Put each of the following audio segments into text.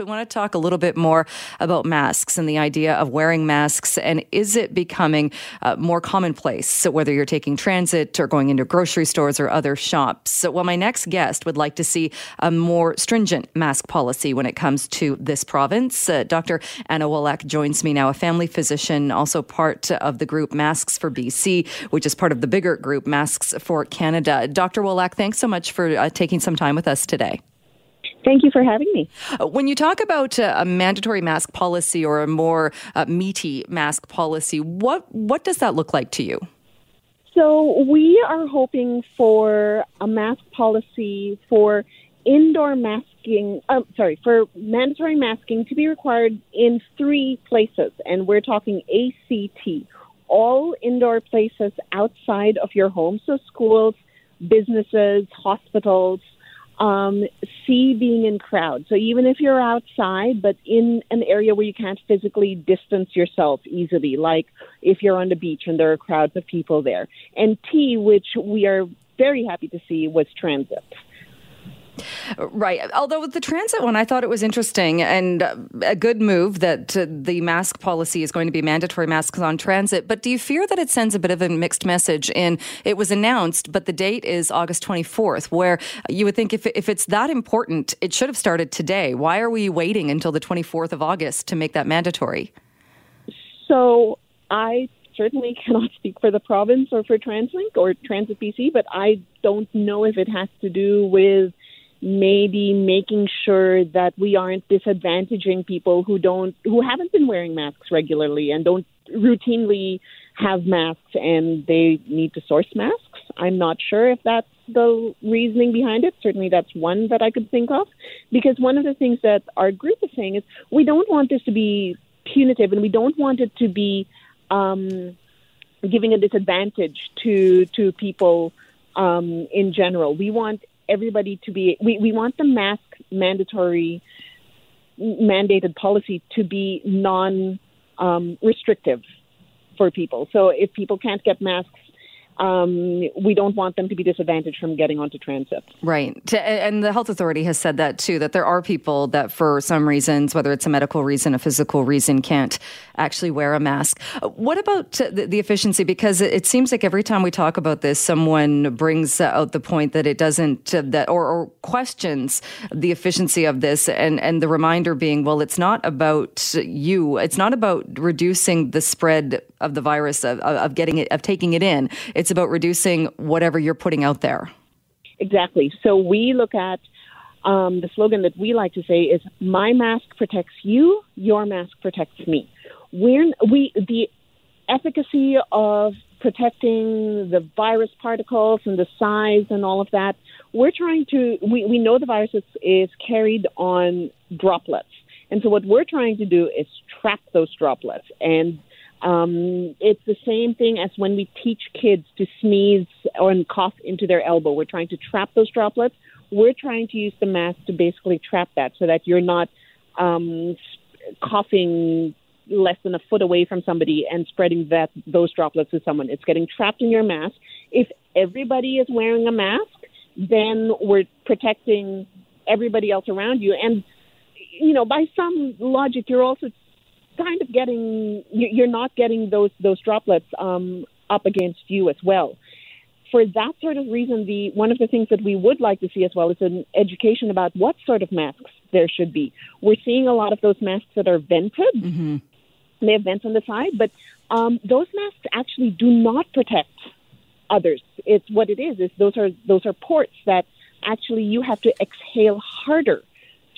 We want to talk a little bit more about masks and the idea of wearing masks and is it becoming uh, more commonplace? So whether you're taking transit or going into grocery stores or other shops. So, well, my next guest would like to see a more stringent mask policy when it comes to this province. Uh, Dr. Anna Wolak joins me now, a family physician, also part of the group Masks for BC, which is part of the bigger group Masks for Canada. Dr. Wolak, thanks so much for uh, taking some time with us today. Thank you for having me. Uh, when you talk about uh, a mandatory mask policy or a more uh, meaty mask policy, what what does that look like to you? So we are hoping for a mask policy for indoor masking. Um, sorry, for mandatory masking to be required in three places, and we're talking ACT, all indoor places outside of your home, so schools, businesses, hospitals um, C, being in crowds. So even if you're outside, but in an area where you can't physically distance yourself easily, like if you're on the beach and there are crowds of people there. And T, which we are very happy to see, was transit. Right. Although with the transit one, I thought it was interesting and a good move that uh, the mask policy is going to be mandatory masks on transit. But do you fear that it sends a bit of a mixed message in it was announced, but the date is August 24th, where you would think if, if it's that important, it should have started today. Why are we waiting until the 24th of August to make that mandatory? So I certainly cannot speak for the province or for TransLink or Transit BC, but I don't know if it has to do with maybe making sure that we aren't disadvantaging people who don't who haven't been wearing masks regularly and don't routinely have masks and they need to source masks. I'm not sure if that's the reasoning behind it. Certainly that's one that I could think of because one of the things that our group is saying is we don't want this to be punitive and we don't want it to be um, giving a disadvantage to to people um, in general. We want everybody to be we, we want the mask mandatory mandated policy to be non um, restrictive for people. So if people can't get masks um, we don't want them to be disadvantaged from getting onto transit. Right. And the health authority has said that too, that there are people that for some reasons, whether it's a medical reason, a physical reason, can't actually wear a mask. What about the efficiency? Because it seems like every time we talk about this, someone brings out the point that it doesn't, that or, or questions the efficiency of this. And, and the reminder being, well, it's not about you. It's not about reducing the spread of the virus, of, of getting it, of taking it in. It's about reducing whatever you're putting out there. Exactly. So we look at um, the slogan that we like to say is "My mask protects you, your mask protects me." We're we the efficacy of protecting the virus particles and the size and all of that. We're trying to we, we know the virus is, is carried on droplets. And so what we're trying to do is trap those droplets and um, it's the same thing as when we teach kids to sneeze or cough into their elbow. We're trying to trap those droplets. We're trying to use the mask to basically trap that so that you're not um, coughing less than a foot away from somebody and spreading that those droplets to someone. It's getting trapped in your mask. If everybody is wearing a mask, then we're protecting everybody else around you. And you know, by some logic, you're also kind of getting you're not getting those those droplets um, up against you as well. For that sort of reason, the one of the things that we would like to see as well is an education about what sort of masks there should be. We're seeing a lot of those masks that are vented. Mm-hmm. They have vents on the side, but um, those masks actually do not protect others. It's what it is. Is those are those are ports that actually you have to exhale harder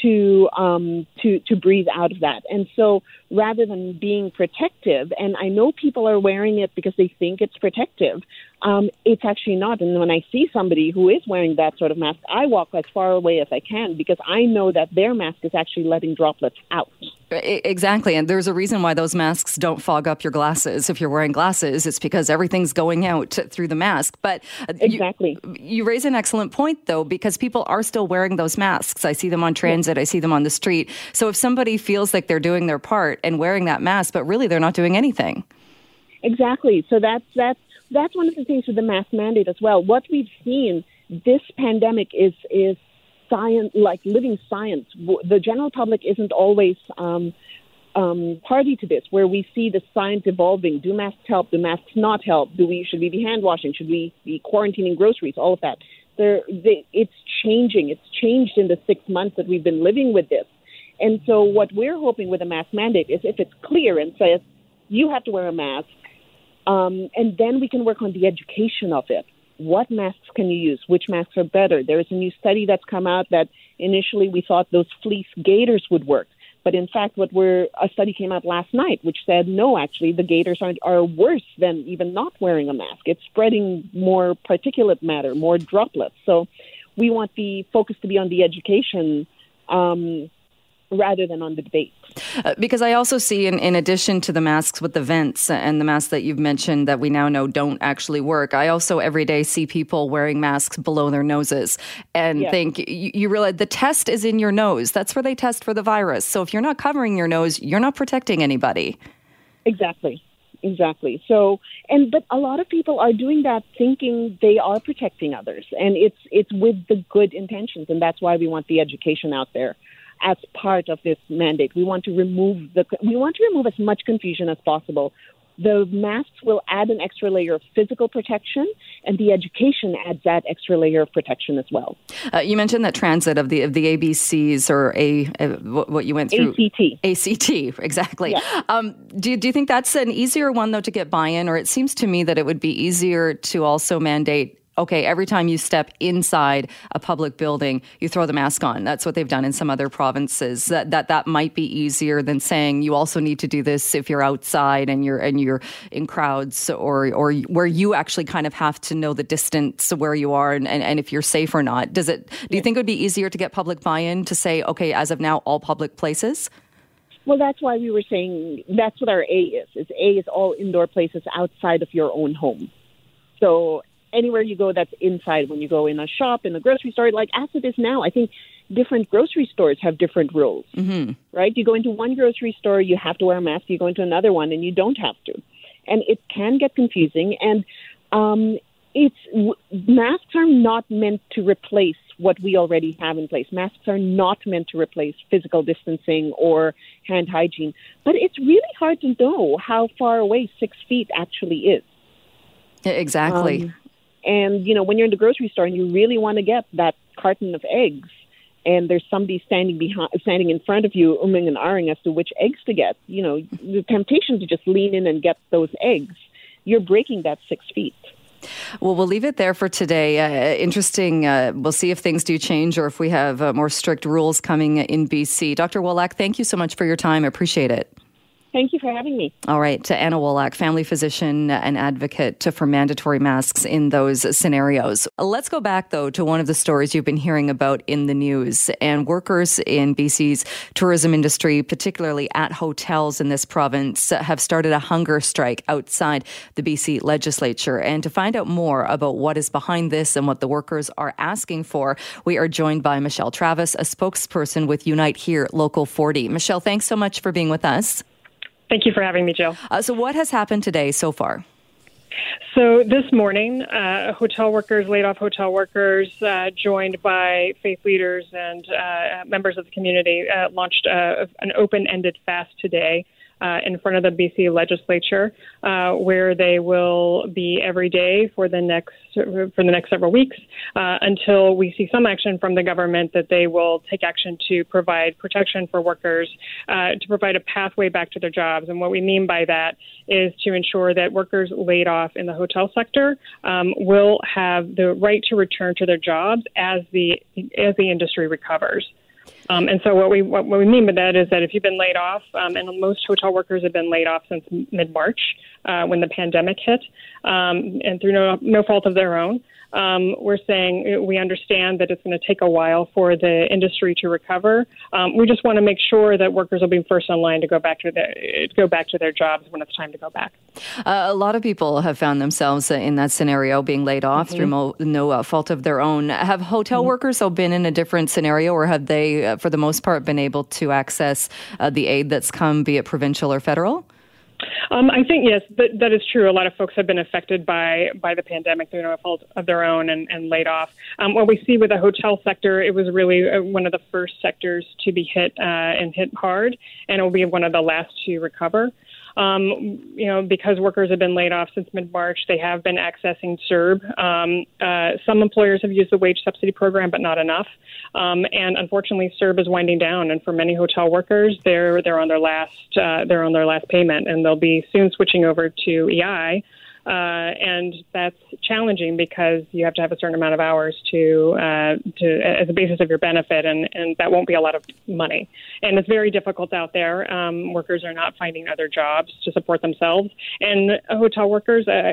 to um, to to breathe out of that. And so, rather than being protective, and I know people are wearing it because they think it's protective, um, it's actually not. And when I see somebody who is wearing that sort of mask, I walk as far away as I can because I know that their mask is actually letting droplets out. Exactly. And there's a reason why those masks don't fog up your glasses. If you're wearing glasses, it's because everything's going out through the mask. But uh, exactly. You, you raise an excellent point, though, because people are still wearing those masks. I see them on transit, I see them on the street. So if somebody feels like they're doing their part and wearing that mask, but really they're not doing anything. Exactly. So that's, that's, that's one of the things with the mask mandate as well. What we've seen this pandemic is, is science, like living science. The general public isn't always um, um, party to this, where we see the science evolving. Do masks help? Do masks not help? Do we should we be hand washing? Should we be quarantining groceries? All of that. They, it's changing. It's changed in the six months that we've been living with this. And so, what we're hoping with a mask mandate is if it's clear and says you have to wear a mask, um, and then we can work on the education of it. What masks can you use? Which masks are better? There is a new study that's come out that initially we thought those fleece gaiters would work. But in fact, what we're, a study came out last night which said no, actually, the gaiters are, are worse than even not wearing a mask. It's spreading more particulate matter, more droplets. So we want the focus to be on the education um, rather than on the debate. Uh, because I also see, in, in addition to the masks with the vents and the masks that you've mentioned that we now know don't actually work, I also every day see people wearing masks below their noses and yes. think you, you realize the test is in your nose. That's where they test for the virus. So if you're not covering your nose, you're not protecting anybody. Exactly exactly so and but a lot of people are doing that thinking they are protecting others and it's it's with the good intentions and that's why we want the education out there as part of this mandate. We want to remove the we want to remove as much confusion as possible. The masks will add an extra layer of physical protection, and the education adds that extra layer of protection as well. Uh, you mentioned that transit of the of the ABCs or a, a what you went through ACT ACT exactly. Yeah. Um, do do you think that's an easier one though to get buy-in, or it seems to me that it would be easier to also mandate okay, every time you step inside a public building, you throw the mask on. That's what they've done in some other provinces. That that that might be easier than saying you also need to do this if you're outside and you're and you're in crowds or or where you actually kind of have to know the distance where you are and, and, and if you're safe or not. Does it do you think it would be easier to get public buy-in to say, okay, as of now, all public places? Well, that's why we were saying that's what our A is. Is A is all indoor places outside of your own home. So anywhere you go that's inside when you go in a shop in a grocery store like as it is now i think different grocery stores have different rules mm-hmm. right you go into one grocery store you have to wear a mask you go into another one and you don't have to and it can get confusing and um, it's masks are not meant to replace what we already have in place. Masks are not meant to replace physical distancing or hand hygiene, but it's really hard to know how far away six feet actually is. Exactly. Um, and, you know, when you're in the grocery store and you really want to get that carton of eggs, and there's somebody standing behind, standing in front of you, umming and ahhing as to which eggs to get, you know, the temptation to just lean in and get those eggs, you're breaking that six feet. Well, we'll leave it there for today. Uh, interesting. Uh, we'll see if things do change or if we have uh, more strict rules coming in BC. Dr. Wolak, thank you so much for your time. I appreciate it. Thank you for having me. All right. To Anna Wolak, family physician and advocate for mandatory masks in those scenarios. Let's go back, though, to one of the stories you've been hearing about in the news. And workers in BC's tourism industry, particularly at hotels in this province, have started a hunger strike outside the BC legislature. And to find out more about what is behind this and what the workers are asking for, we are joined by Michelle Travis, a spokesperson with Unite Here Local 40. Michelle, thanks so much for being with us. Thank you for having me, Jill. Uh, so, what has happened today so far? So this morning, uh, hotel workers, laid off hotel workers, uh, joined by faith leaders and uh, members of the community, uh, launched uh, an open-ended fast today uh, in front of the BC legislature, uh, where they will be every day for the next for the next several weeks uh, until we see some action from the government that they will take action to provide protection for workers, uh, to provide a pathway back to their jobs. And what we mean by that is to ensure that workers laid off in the hotel sector um, will have the right to return to their jobs as the as the industry recovers. Um, and so what we what, what, we mean by that is that if you've been laid off, um, and most hotel workers have been laid off since mid March uh, when the pandemic hit, um, and through no no fault of their own, um, we're saying uh, we understand that it's going to take a while for the industry to recover. Um, we just want to make sure that workers will be first in line to go back to their go back to their jobs when it's time to go back. Uh, a lot of people have found themselves in that scenario, being laid off mm-hmm. through mo- no uh, fault of their own. Have hotel mm-hmm. workers though been in a different scenario, or have they, uh, for the most part, been able to access uh, the aid that's come, be it provincial or federal? Um, I think yes, that, that is true. A lot of folks have been affected by by the pandemic through no fault of their own and, and laid off. Um, what we see with the hotel sector, it was really uh, one of the first sectors to be hit uh, and hit hard, and it will be one of the last to recover. Um, you know, because workers have been laid off since mid March, they have been accessing CERB. Um, uh, some employers have used the wage subsidy program, but not enough. Um, and unfortunately, CERB is winding down, and for many hotel workers, they're they're on their last uh, they're on their last payment, and they'll be soon switching over to EI. Uh, and that's challenging because you have to have a certain amount of hours to uh, to as a basis of your benefit, and and that won't be a lot of money. And it's very difficult out there. Um, workers are not finding other jobs to support themselves, and hotel workers, uh,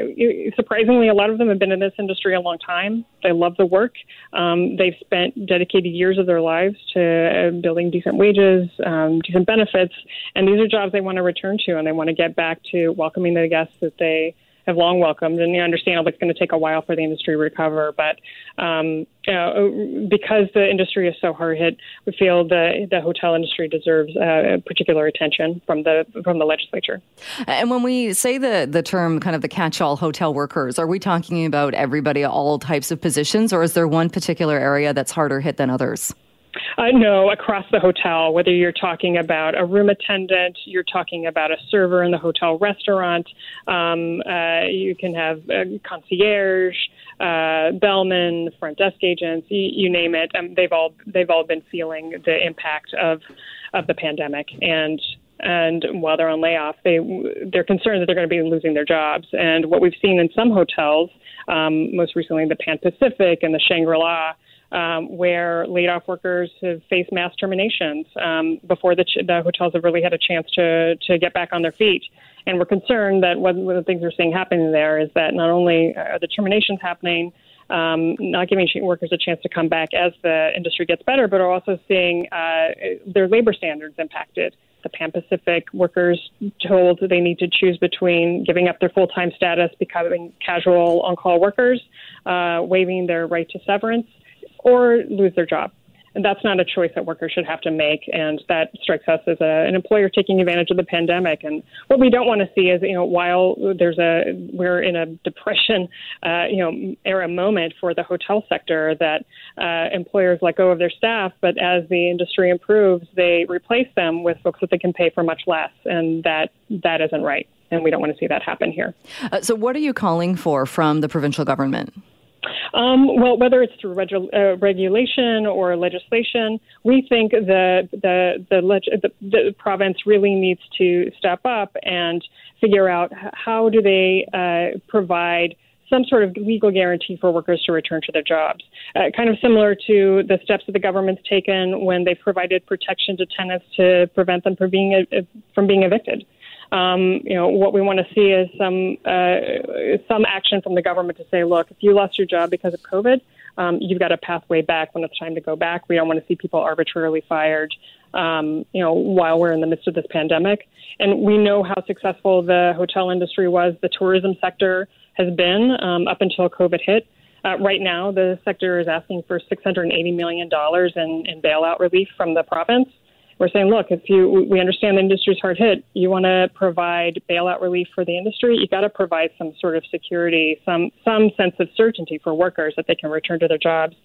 surprisingly, a lot of them have been in this industry a long time. They love the work. Um, they've spent dedicated years of their lives to uh, building decent wages, um, decent benefits, and these are jobs they want to return to, and they want to get back to welcoming the guests that they have long welcomed. And you understand it's going to take a while for the industry to recover, but um, you know, because the industry is so hard hit, we feel the the hotel industry deserves uh, particular attention from the from the legislature. And when we say the the term kind of the catch-all hotel workers, are we talking about everybody, all types of positions, or is there one particular area that's harder hit than others? Uh, no, across the hotel, whether you're talking about a room attendant, you're talking about a server in the hotel restaurant, um, uh, you can have a concierge, uh, bellman, front desk agents, you, you name it. Um, they've all they've all been feeling the impact of of the pandemic, and and while they're on layoff, they they're concerned that they're going to be losing their jobs. And what we've seen in some hotels, um, most recently the Pan Pacific and the Shangri La um, where laid off workers have faced mass terminations um, before the, ch- the hotels have really had a chance to, to get back on their feet. And we're concerned that one, of the things we're seeing happening there is that not only are the terminations happening, um, not giving workers a chance to come back as the industry gets better, but are also seeing uh, their labor standards impacted. The Pan Pacific workers told they need to choose between giving up their full time status, becoming casual on call workers, uh, waiving their right to severance, or lose their job. And that's not a choice that workers should have to make. And that strikes us as a, an employer taking advantage of the pandemic. And what we don't want to see is, you know, while there's a we're in a depression, uh, you know, era moment for the hotel sector, that uh, employers let go of their staff, but as the industry improves, they replace them with folks that they can pay for much less, and that that isn't right. And we don't want to see that happen here. Uh, so, what are you calling for from the provincial government? Um, well, whether it's through regu- uh, regulation or legislation, we think the the the, leg- the the, province really needs to step up and figure out how do they uh, provide some sort of legal guarantee for workers to return to their jobs. Uh, kind of similar to the steps that the government's taken when they've provided protection to tenants to prevent them from being uh, from being evicted. Um, you know, what we want to see is some uh, some action from the government to say, look, if you lost your job because of COVID, um, you've got a pathway back when it's time to go back. We don't want to see people arbitrarily fired. Um, you know, while we're in the midst of this pandemic, and we know how successful the hotel industry was, the tourism sector has been um, up until COVID hit. Uh, right now, the sector is asking for $680 million in, in bailout relief from the province we're saying, look, if you, we understand the industry's hard hit, you want to provide bailout relief for the industry, you got to provide some sort of security, some some sense of certainty for workers that they can return to their jobs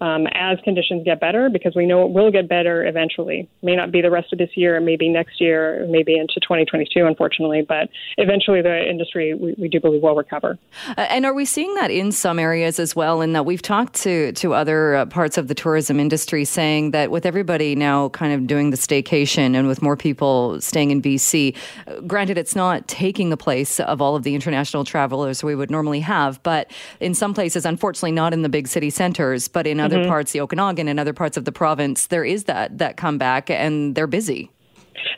um, as conditions get better, because we know it will get better eventually. May not be the rest of this year, maybe next year, maybe into 2022, unfortunately, but eventually the industry, we, we do believe, will recover. Uh, and are we seeing that in some areas as well? In that we've talked to, to other uh, parts of the tourism industry saying that with everybody now kind of doing the staycation and with more people staying in BC, granted, it's not taking the place of all of the international travelers we would normally have, but in some places, unfortunately, not in the big city centers, but in other mm-hmm. parts, the Okanagan and other parts of the province, there is that that comeback, and they're busy.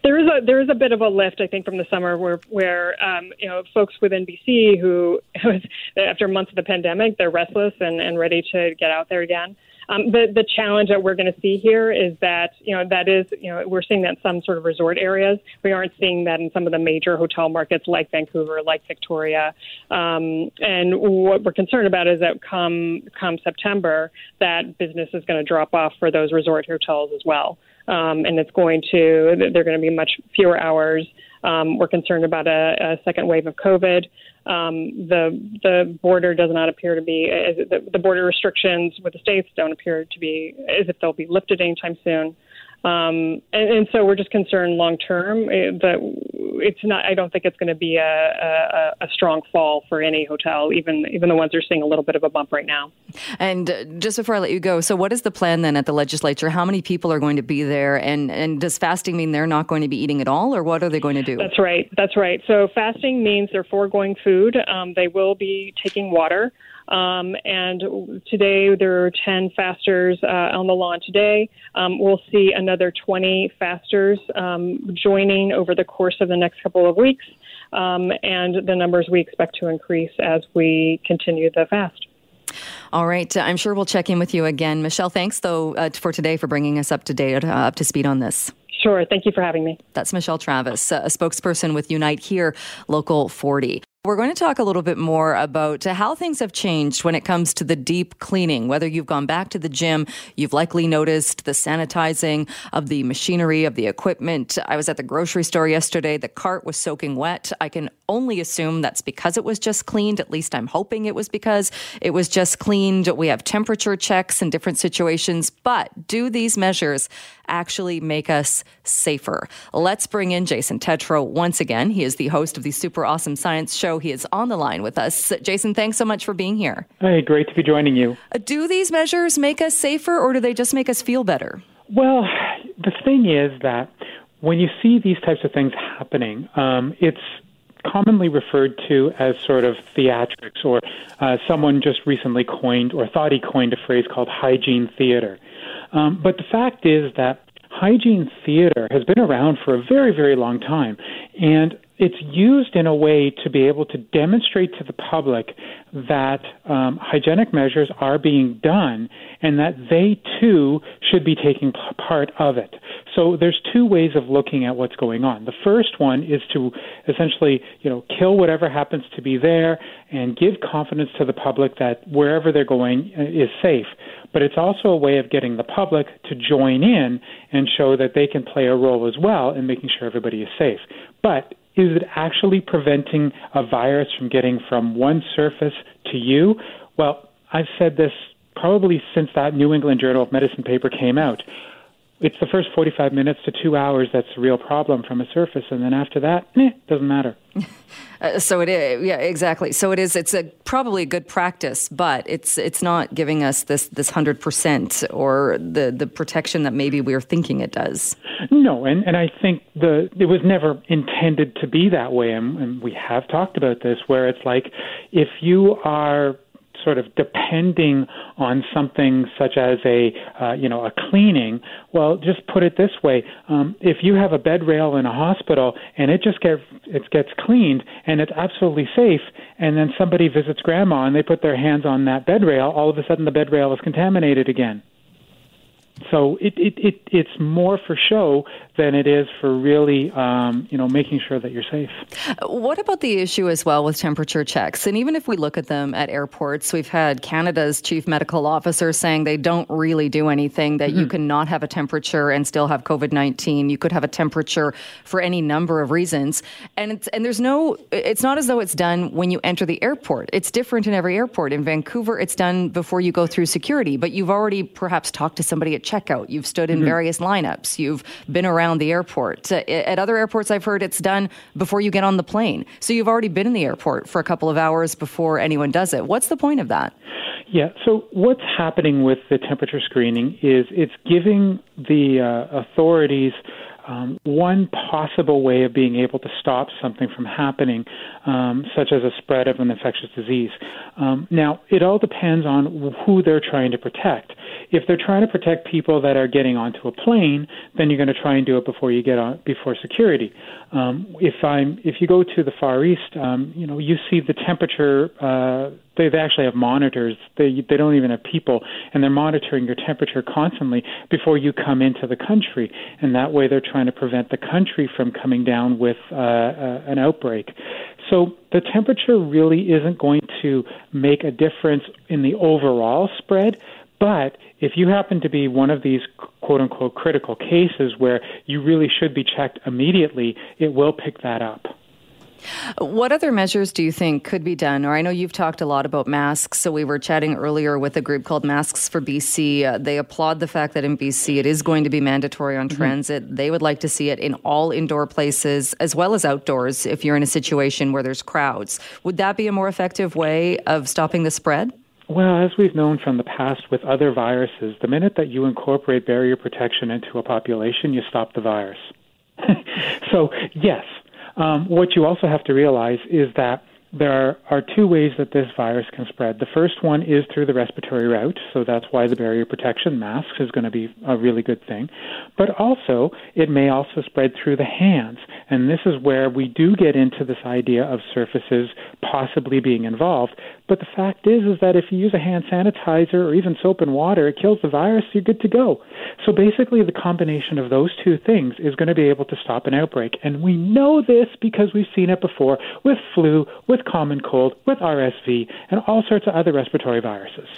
There is a there is a bit of a lift, I think, from the summer where where um, you know folks within BC who after months of the pandemic they're restless and, and ready to get out there again. Um, the the challenge that we're going to see here is that you know that is you know we're seeing that in some sort of resort areas. We aren't seeing that in some of the major hotel markets like Vancouver, like Victoria. Um, and what we're concerned about is that come come September, that business is going to drop off for those resort hotels as well. um, and it's going to they're going to be much fewer hours. Um, we're concerned about a, a second wave of COVID. Um, the the border does not appear to be the, the border restrictions with the states don't appear to be as if they'll be lifted anytime soon. Um, and, and, so we're just concerned long term eh, that it's not. I don't think it's going to be a, a, a, strong fall for any hotel, even even the ones that are seeing a little bit of a bump right now. And uh, just before I let you go, so what is the plan then at the legislature? How many people are going to be there? And and does fasting mean they're not going to be eating at all, or what are they going to do? That's right. That's right. So fasting means they're foregoing food. Um, they will be taking water. Um, and today there are 10 fasters uh, on the lawn today. Um, we'll see another 20 fasters um, joining over the course of the next couple of weeks. Um, and the numbers we expect to increase as we continue the fast. All right. I'm sure we'll check in with you again. Michelle, thanks, though, uh, for today for bringing us up to date, uh, up to speed on this. Sure. Thank you for having me. That's Michelle Travis, a spokesperson with Unite Here, Local 40. We're going to talk a little bit more about how things have changed when it comes to the deep cleaning. Whether you've gone back to the gym, you've likely noticed the sanitizing of the machinery, of the equipment. I was at the grocery store yesterday. The cart was soaking wet. I can only assume that's because it was just cleaned. At least I'm hoping it was because it was just cleaned. We have temperature checks in different situations. But do these measures actually make us safer? Let's bring in Jason Tetro once again. He is the host of the Super Awesome Science Show show. He is on the line with us. Jason, thanks so much for being here. Hey, great to be joining you. Uh, do these measures make us safer or do they just make us feel better? Well, the thing is that when you see these types of things happening, um, it's commonly referred to as sort of theatrics, or uh, someone just recently coined or thought he coined a phrase called hygiene theater. Um, but the fact is that hygiene theater has been around for a very, very long time. And it's used in a way to be able to demonstrate to the public that um, hygienic measures are being done and that they too should be taking part of it. So there's two ways of looking at what's going on. The first one is to essentially, you know, kill whatever happens to be there and give confidence to the public that wherever they're going uh, is safe. But it's also a way of getting the public to join in and show that they can play a role as well in making sure everybody is safe. But is it actually preventing a virus from getting from one surface to you? Well, I've said this probably since that New England Journal of Medicine paper came out. It's the first 45 minutes to two hours that's a real problem from a surface, and then after that, eh, doesn't matter. Uh, so it is, yeah, exactly. So it is. It's a, probably a good practice, but it's it's not giving us this this hundred percent or the the protection that maybe we are thinking it does. No, and and I think the it was never intended to be that way, and, and we have talked about this, where it's like if you are sort of depending on something such as a uh, you know a cleaning well just put it this way um, if you have a bed rail in a hospital and it just gets it gets cleaned and it's absolutely safe and then somebody visits grandma and they put their hands on that bed rail all of a sudden the bed rail is contaminated again so it, it, it it's more for show than it is for really um, you know making sure that you're safe. What about the issue as well with temperature checks? And even if we look at them at airports, we've had Canada's chief medical officer saying they don't really do anything. That mm-hmm. you cannot have a temperature and still have COVID nineteen. You could have a temperature for any number of reasons, and it's and there's no. It's not as though it's done when you enter the airport. It's different in every airport. In Vancouver, it's done before you go through security, but you've already perhaps talked to somebody at checkout. You've stood in mm-hmm. various lineups. You've been around the airport. Uh, at other airports, I've heard it's done before you get on the plane. So you've already been in the airport for a couple of hours before anyone does it. What's the point of that? Yeah, so what's happening with the temperature screening is it's giving the uh, authorities um, one possible way of being able to stop something from happening, um, such as a spread of an infectious disease. Um, now, it all depends on who they're trying to protect. If they're trying to protect people that are getting onto a plane, then you're going to try and do it before you get on before security. Um, if I'm if you go to the Far East, um, you know you see the temperature. Uh, they, they actually have monitors. They they don't even have people, and they're monitoring your temperature constantly before you come into the country, and that way they're trying to prevent the country from coming down with uh, uh, an outbreak. So the temperature really isn't going to make a difference in the overall spread, But if you happen to be one of these quote unquote critical cases where you really should be checked immediately, it will pick that up. What other measures do you think could be done? Or I know you've talked a lot about masks. So we were chatting earlier with a group called Masks for BC. Uh, they applaud the fact that in BC it is going to be mandatory on mm-hmm. transit. They would like to see it in all indoor places as well as outdoors if you're in a situation where there's crowds. Would that be a more effective way of stopping the spread? Well, as we've known from the past with other viruses, the minute that you incorporate barrier protection into a population, you stop the virus. so, yes, um, what you also have to realize is that there are, are two ways that this virus can spread. The first one is through the respiratory route, so that's why the barrier protection masks is going to be a really good thing. But also, it may also spread through the hands, and this is where we do get into this idea of surfaces possibly being involved. But the fact is, is that if you use a hand sanitizer or even soap and water, it kills the virus. You're good to go. So basically, the combination of those two things is going to be able to stop an outbreak, and we know this because we've seen it before with flu, with common cold, with RSV, and all sorts of other respiratory viruses.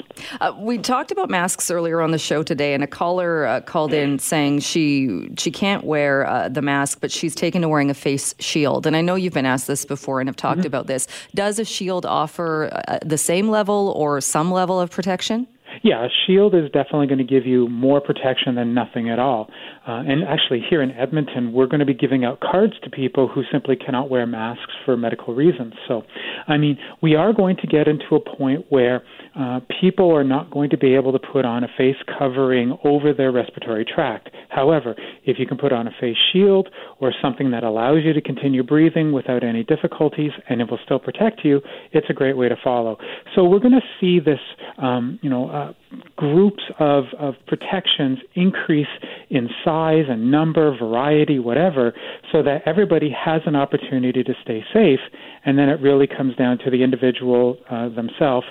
Uh, we talked about masks earlier on the show today, and a caller uh, called in saying she she can't wear uh, the mask, but she's taken to wearing a face shield. And I know you've been asked this before and have talked mm-hmm. about this. Does a shield offer uh, the same level or some level of protection? Yeah, a shield is definitely going to give you more protection than nothing at all. Uh, and actually, here in Edmonton, we're going to be giving out cards to people who simply cannot wear masks for medical reasons. So, I mean, we are going to get into a point where uh, people are not going to be able to put on a face covering over their respiratory tract. However, if you can put on a face shield or something that allows you to continue breathing without any difficulties and it will still protect you, it's a great way to follow. So we're going to see this, um, you know, uh, groups of, of protections increase in size and number, variety, whatever, so that everybody has an opportunity to stay safe. And then it really comes down to the individual uh, themselves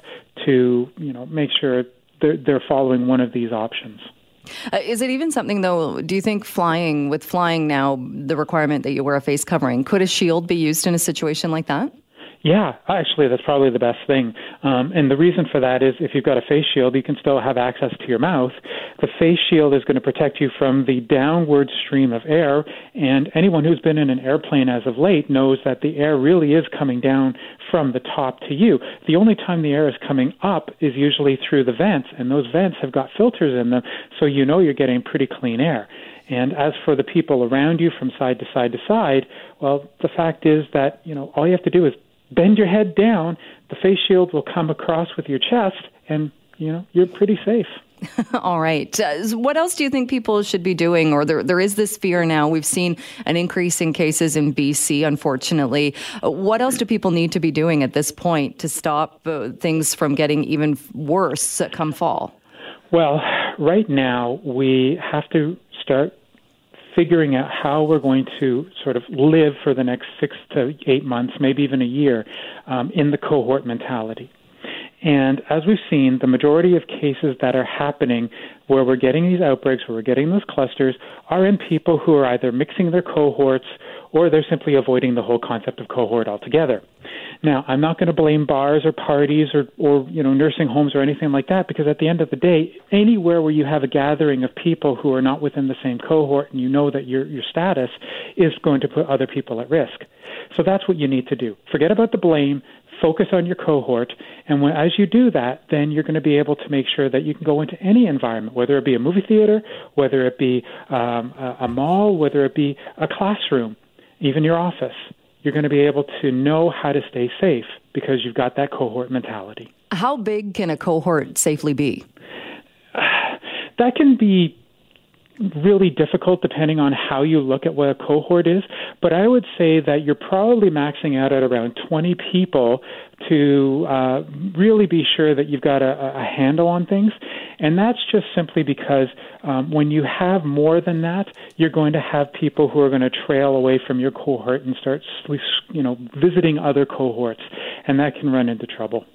to, you know, make sure they're, they're following one of these options. Uh, is it even something though? Do you think flying with flying now the requirement that you wear a face covering could a shield be used in a situation like that? Yeah, actually, that's probably the best thing. Um, and the reason for that is if you've got a face shield, you can still have access to your mouth. The face shield is going to protect you from the downward stream of air. And anyone who's been in an airplane as of late knows that the air really is coming down from the top to you. The only time the air is coming up is usually through the vents, and those vents have got filters in them, so you know you're getting pretty clean air. And as for the people around you from side to side to side, well, the fact is that, you know, all you have to do is bend your head down, the face shield will come across with your chest, and you know you're pretty safe. All right. Uh, what else do you think people should be doing? Or there, there is this fear now. We've seen an increase in cases in BC, unfortunately. Uh, what else do people need to be doing at this point to stop uh, things from getting even worse come fall? Well, right now, we have to start figuring out how we're going to sort of live for the next six to eight months, maybe even a year, um, in the cohort mentality. And as we've seen, the majority of cases that are happening where we're getting these outbreaks, where we're getting those clusters, are in people who are either mixing their cohorts or they're simply avoiding the whole concept of cohort altogether. Now, I'm not going to blame bars or parties or, or you know nursing homes or anything like that because at the end of the day, anywhere where you have a gathering of people who are not within the same cohort and you know that your your status is going to put other people at risk. So that's what you need to do. Forget about the blame. Focus on your cohort, and when, as you do that, then you're going to be able to make sure that you can go into any environment, whether it be a movie theater, whether it be um, a, a mall, whether it be a classroom, even your office you're going to be able to know how to stay safe because you've got that cohort mentality. How big can a cohort safely be? That can be really difficult depending on how you look at what a cohort is. But I would say that you're probably maxing out at around 20 people to uh, really be sure that you've got a, a handle on things. And that's just simply because um, when you have more than that, you're going to have people who are going to trail away from your cohort and start, you know, visiting other cohorts, and that can run into trouble.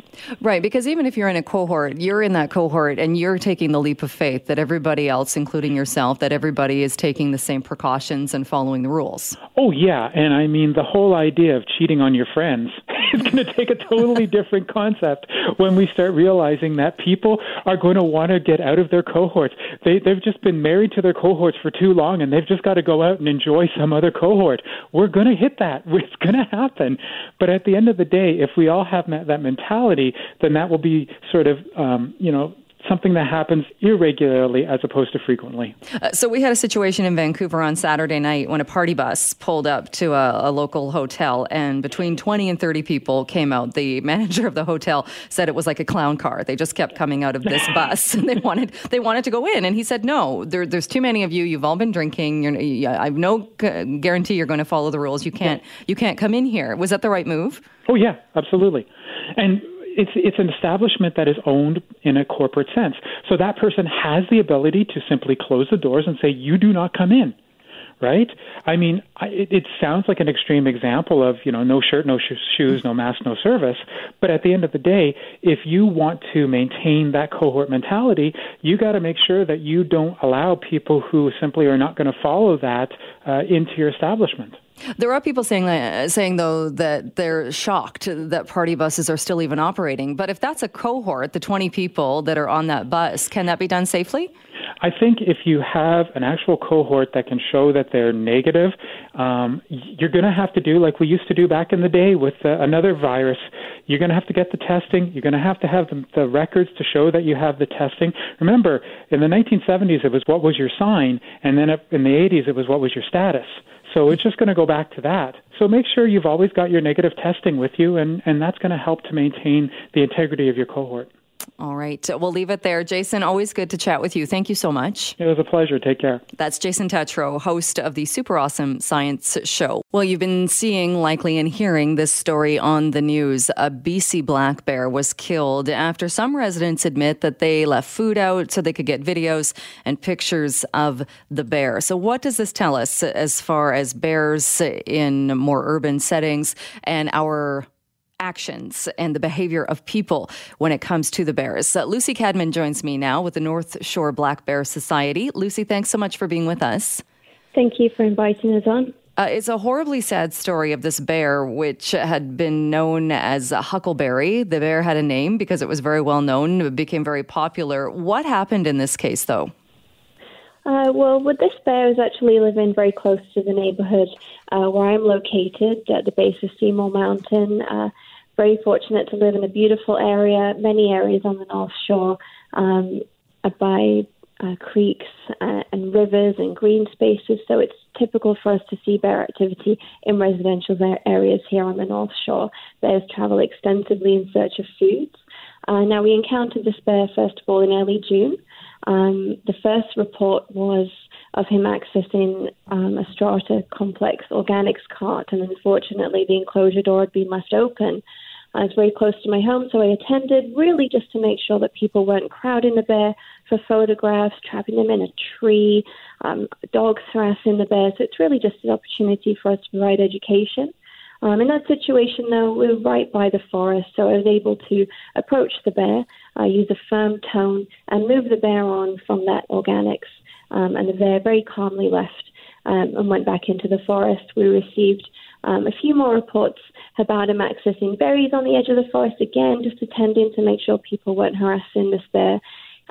Right, because even if you're in a cohort, you're in that cohort and you're taking the leap of faith that everybody else, including yourself, that everybody is taking the same precautions and following the rules. Oh yeah, and I mean the whole idea of cheating on your friends. it's going to take a totally different concept when we start realizing that people are going to want to get out of their cohorts. They, they've just been married to their cohorts for too long and they've just got to go out and enjoy some other cohort. We're going to hit that. It's going to happen. But at the end of the day, if we all have that mentality, then that will be sort of, um, you know, something that happens irregularly as opposed to frequently. Uh, so we had a situation in Vancouver on Saturday night when a party bus pulled up to a, a, local hotel, and between 20 and 30 people came out. The manager of the hotel said it was like a clown car. They just kept coming out of this bus, and they wanted they wanted to go in. And he said, "No, there, there's too many of you. You've all been drinking. You're, I have no guarantee you're going to follow the rules. You can't you can't come in here." Was that the right move? Oh yeah, absolutely. And it's it's an establishment that is owned in a corporate sense. So that person has the ability to simply close the doors and say, "You do not come in." Right? I mean, I, it, it sounds like an extreme example of you know no shirt, no sh- shoes, no mask, no service. But at the end of the day, if you want to maintain that cohort mentality, you got to make sure that you don't allow people who simply are not going to follow that uh, into your establishment. There are people saying saying though that they're shocked that party buses are still even operating. But if that's a cohort, the 20 people that are on that bus, can that be done safely? I think if you have an actual cohort that can show that they're negative, um, you're going to have to do like we used to do back in the day with uh, another virus. You're going to have to get the testing. You're going to have to have the, the records to show that you have the testing. Remember, in the 1970s, it was what was your sign, and then in the 80s, it was what was your status. So it's just going to go back to that. So make sure you've always got your negative testing with you, and, and that's going to help to maintain the integrity of your cohort. All right. We'll leave it there. Jason, always good to chat with you. Thank you so much. It was a pleasure. Take care. That's Jason Tetro, host of the Super Awesome Science Show. Well, you've been seeing, likely, and hearing this story on the news. A BC black bear was killed after some residents admit that they left food out so they could get videos and pictures of the bear. So, what does this tell us as far as bears in more urban settings and our actions and the behavior of people when it comes to the bears. Uh, Luci Cadman joins me now with the North Shore Black Bear Society. Luci, thanks so much for being with us. Thank you for inviting us on. Uh, it's a horribly sad story of this bear, which had been known as Huckleberry. The bear had a name because it was very well known, it became very popular. What happened in this case, though? Uh, well, with this bear I was actually living very close to the neighborhood uh, where I'm located at the base of Seymour Mountain. Very fortunate to live in a beautiful area, many areas on the North Shore um, by uh, creeks uh, and rivers and green spaces. So it's typical for us to see bear activity in residential areas here on the North Shore. Bears travel extensively in search of foods. Uh, now, we encountered this bear, first of all, in early June. Um, the first report was of him accessing um, a strata complex organics cart, and unfortunately, the enclosure door had been left open. Uh, it's very close to my home, so I attended really just to make sure that people weren't crowding the bear for photographs, trapping them in a tree, um, dogs harassing the bear. So it's really just an opportunity for us to provide education. Um, in that situation, though, we are right by the forest, so I was able to approach the bear, uh, use a firm tone, and move the bear on from that organics. Um, and the bear very calmly left um, and went back into the forest. We received um, a few more reports about him accessing berries on the edge of the forest again, just attending to make sure people weren't harassing this bear.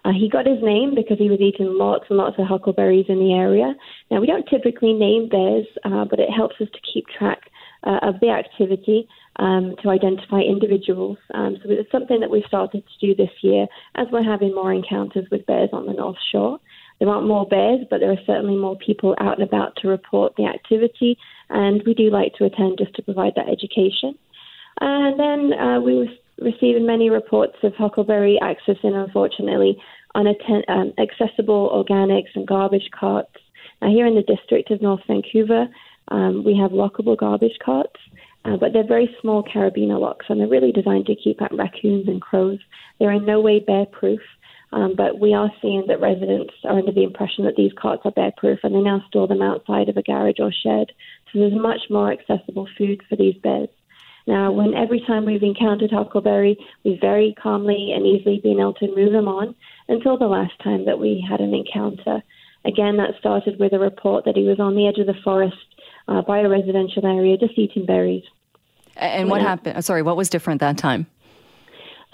Uh, he got his name because he was eating lots and lots of huckleberries in the area. Now, we don't typically name bears, uh, but it helps us to keep track uh, of the activity um, to identify individuals. Um, so it's something that we've started to do this year as we're having more encounters with bears on the North Shore. There aren't more bears, but there are certainly more people out and about to report the activity, and we do like to attend just to provide that education. And then uh, we were receiving many reports of huckleberry access accessing, unfortunately, unattend- um, accessible organics and garbage carts. Now, here in the district of North Vancouver, um, we have lockable garbage carts, uh, but they're very small carabiner locks, and they're really designed to keep out raccoons and crows. They're in no way bear proof. Um, but we are seeing that residents are under the impression that these carts are bear proof and they now store them outside of a garage or shed. So there's much more accessible food for these bears. Now, when every time we've encountered huckleberry, we've very calmly and easily been able to move them on until the last time that we had an encounter. Again, that started with a report that he was on the edge of the forest uh, by a residential area just eating berries. And what happened? Sorry, what was different that time?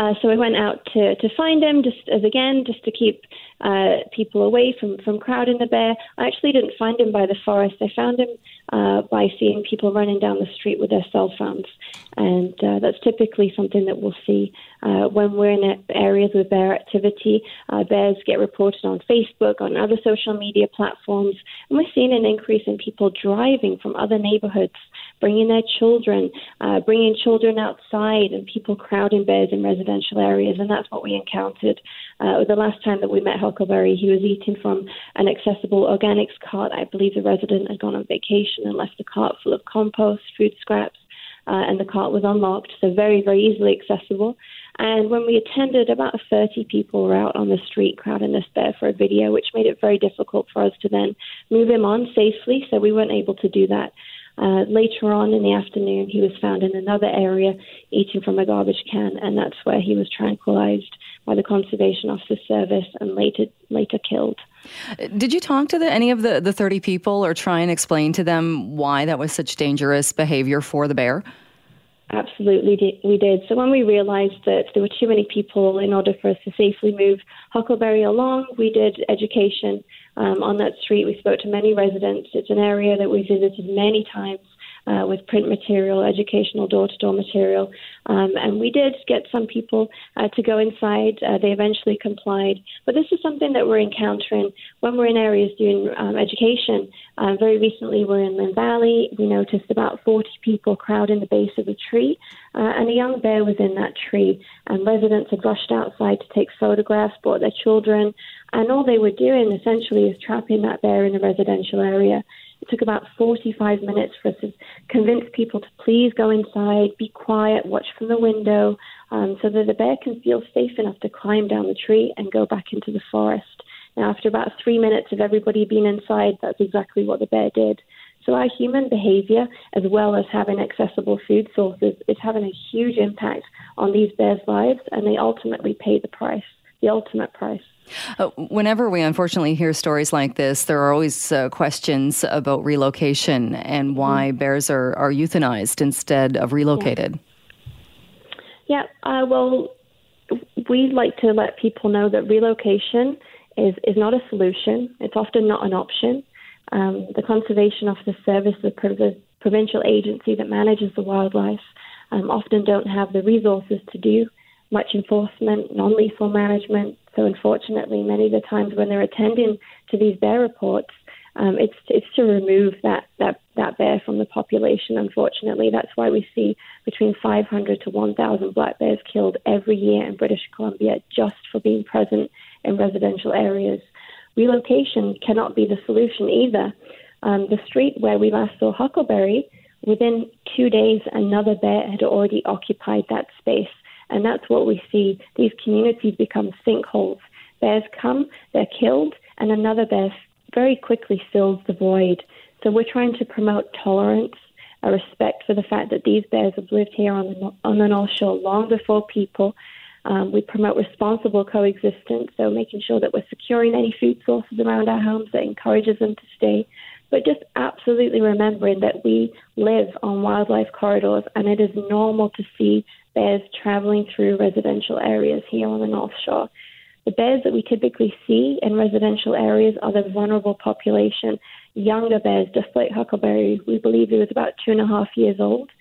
Uh, so I went out to, to find him, just as again, just to keep uh, people away from, from crowding the bear. I actually didn't find him by the forest. I found him uh, by seeing people running down the street with their cell phones. And uh, that's typically something that we'll see uh, when we're in areas with bear activity. Uh, bears get reported on Facebook, on other social media platforms. And we're seeing an increase in people driving from other neighborhoods, bringing their children, uh, bringing children outside, and people crowding bears in residential areas. And that's what we encountered uh, the last time that we met Huckleberry. He was eating from an accessible organics cart. I believe the resident had gone on vacation and left the cart full of compost, food scraps, uh, and the cart was unlocked, so very, very easily accessible. And when we attended, about 30 people were out on the street crowding us there for a video, which made it very difficult for us to then move him on safely, so we weren't able to do that. Uh, later on in the afternoon, he was found in another area eating from a garbage can, and that's where he was tranquilized by the Conservation Officer Service and later later killed. Did you talk to the, any of the, the 30 people or try and explain to them why that was such dangerous behavior for the bear? Absolutely, we did. So when we realised that there were too many people in order for us to safely move Huckleberry along, we did education um, on that street. We spoke to many residents. It's an area that we visited many times uh, with print material, educational door to door material. Um, and we did get some people uh, to go inside. Uh, they eventually complied. But this is something that we're encountering when we're in areas doing um, education. Uh, very recently, we're in Lynn Valley. We noticed about 40 people crowding the base of a tree, uh, and a young bear was in that tree. And residents had rushed outside to take photographs, brought their children, and all they were doing essentially is trapping that bear in a residential area. It took about 45 minutes for us to convince people to please go inside, be quiet, watch from the window, um, so that the bear can feel safe enough to climb down the tree and go back into the forest. Now, after about three minutes of everybody being inside, that's exactly what the bear did. So, our human behavior, as well as having accessible food sources, is having a huge impact on these bears' lives, and they ultimately pay the price, the ultimate price. Uh, whenever we unfortunately hear stories like this, there are always uh, questions about relocation and why mm-hmm. bears are, are euthanized instead of relocated. Yeah, yeah uh, well, we like to let people know that relocation is, is not a solution, it's often not an option. Um, the Conservation Officer Service, the, the provincial agency that manages the wildlife, um, often don't have the resources to do much enforcement, non lethal management, so unfortunately, many of the times when they're attending to these bear reports, um, it's it's to remove that, that that bear from the population. Unfortunately, that's why we see between 500 to 1,000 black bears killed every year in British Columbia just for being present in residential areas. Relocation cannot be the solution either. Um, the street where we last saw Huckleberry, within two days, another bear had already occupied that space. And that's what we see. These communities become sinkholes. Bears come, they're killed, and another bear very quickly fills the void. So we're trying to promote tolerance, a respect for the fact that these bears have lived here on the, on the North Shore long before people. Um, we promote responsible coexistence, so making sure that we're securing any food sources around our homes that encourages them to stay. But just absolutely remembering that we live on wildlife corridors and it is normal to see bears traveling through residential areas here on the North Shore. The bears that we typically see in residential areas are the vulnerable population, younger bears, like Huckleberry. We believe he was about two and a half years old,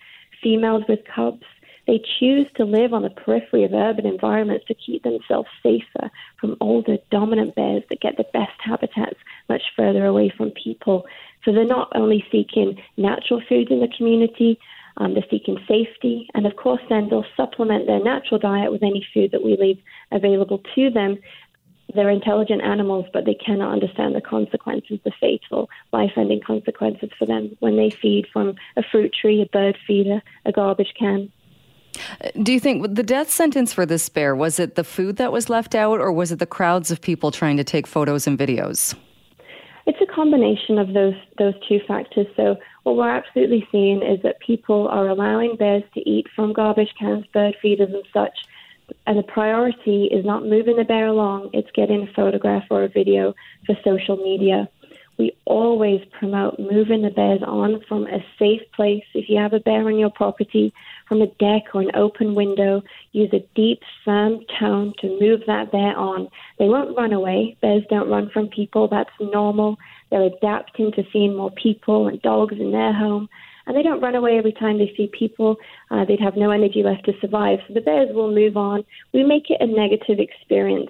females with cubs. They choose to live on the periphery of urban environments to keep themselves safer from older dominant bears that get the best habitats much further away from people. So they're not only seeking natural foods in the community, um, they're seeking safety, and of course, then they'll supplement their natural diet with any food that we leave available to them. They're intelligent animals, but they cannot understand the consequences, the fatal, life ending consequences for them when they feed from a fruit tree, a bird feeder, a garbage can. Do you think the death sentence for this bear was it the food that was left out, or was it the crowds of people trying to take photos and videos? It's a combination of those those two factors. So what we're absolutely seeing is that people are allowing bears to eat from garbage cans, bird feeders, and such. And the priority is not moving the bear along; it's getting a photograph or a video for social media. We always promote moving the bears on from a safe place. If you have a bear on your property, from a deck or an open window, use a deep, firm tone to move that bear on. They won't run away. Bears don't run from people. That's normal. They're adapting to seeing more people and dogs in their home. And they don't run away every time they see people. Uh, they'd have no energy left to survive. So the bears will move on. We make it a negative experience.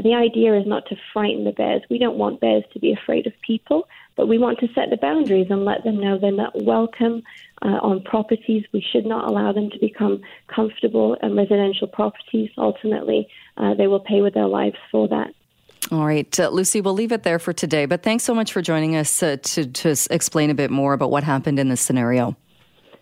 The idea is not to frighten the bears. We don't want bears to be afraid of people, but we want to set the boundaries and let them know they're not welcome uh, on properties. We should not allow them to become comfortable in residential properties. Ultimately, uh, they will pay with their lives for that. All right, uh, Luci, we'll leave it there for today. But thanks so much for joining us uh, to, to explain a bit more about what happened in this scenario.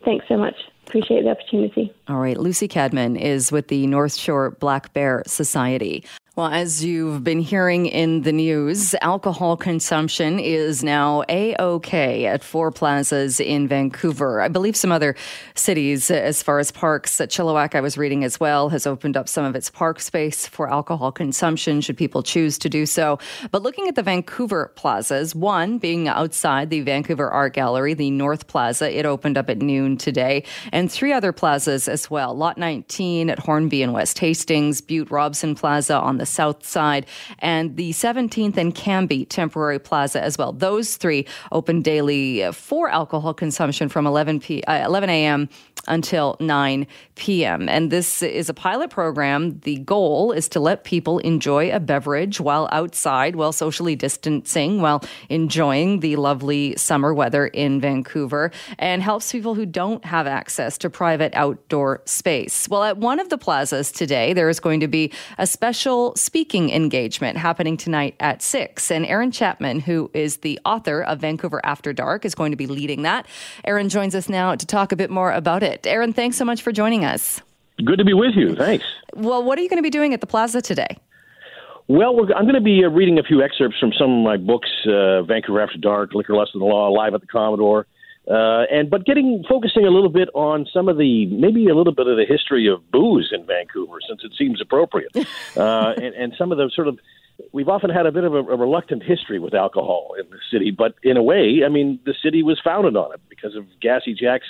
Thanks so much. Appreciate the opportunity. All right, Luci Cadman is with the North Shore Black Bear Society. Well, as you've been hearing in the news, alcohol consumption is now a okay at four plazas in Vancouver. I believe some other cities, as far as parks, Chilliwack, I was reading as well, has opened up some of its park space for alcohol consumption, should people choose to do so. But looking at the Vancouver plazas, one being outside the Vancouver Art Gallery, the North Plaza, it opened up at noon today, and three other plazas as well Lot 19 at Hornby and West Hastings, Bute Robson Plaza on the south side, and the 17th and Cambie Temporary Plaza as well. Those three open daily for alcohol consumption from 11 p. Uh, 11 a.m. until 9 p.m. And this is a pilot program. The goal is to let people enjoy a beverage while outside, while socially distancing, while enjoying the lovely summer weather in Vancouver, and helps people who don't have access to private outdoor space. Well, at one of the plazas today, there is going to be a special speaking engagement happening tonight at 6. And Aaron Chapman, who is the author of Vancouver After Dark, is going to be leading that. Aaron joins us now to talk a bit more about it. Aaron, thanks so much for joining us. Good to be with you. Thanks. Well, what are you going to be doing at the plaza today? Well, I'm going to be uh, reading a few excerpts from some of my books, uh, Vancouver After Dark, Liquor, Lust and the Law, Live at the Commodore, uh, and but getting focusing a little bit on some of the maybe a little bit of the history of booze in Vancouver, since it seems appropriate, uh, and, and some of the sort of we've often had a bit of a, a reluctant history with alcohol in the city, but in a way, I mean, the city was founded on it because of Gassy Jack's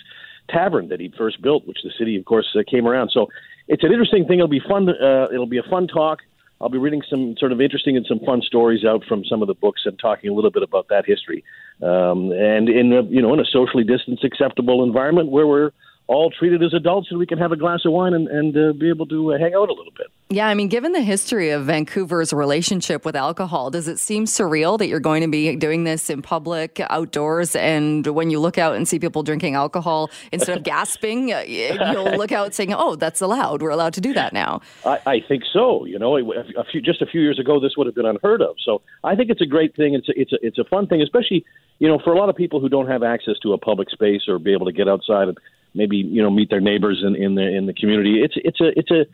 tavern that he first built, which the city, of course, uh, came around. So it's an interesting thing. It'll be fun. Uh, it'll be a fun talk. I'll be reading some sort of interesting and some fun stories out from some of the books and talking a little bit about that history. Um, and in a, you know in a socially distanced, acceptable environment where we're all treated as adults and we can have a glass of wine and, and uh, be able to uh, hang out a little bit. Yeah, I mean, given the history of Vancouver's relationship with alcohol, does it seem surreal that you're going to be doing this in public, outdoors, and when you look out and see people drinking alcohol, instead of gasping, uh, you'll look out saying, "Oh, that's allowed. We're allowed to do that now." I, I think so. You know, a few, just a few years ago, this would have been unheard of. So I think it's a great thing. It's a, it's a, it's a fun thing, especially you know for a lot of people who don't have access to a public space or be able to get outside and maybe you know meet their neighbors in, in the in the community. It's it's a it's a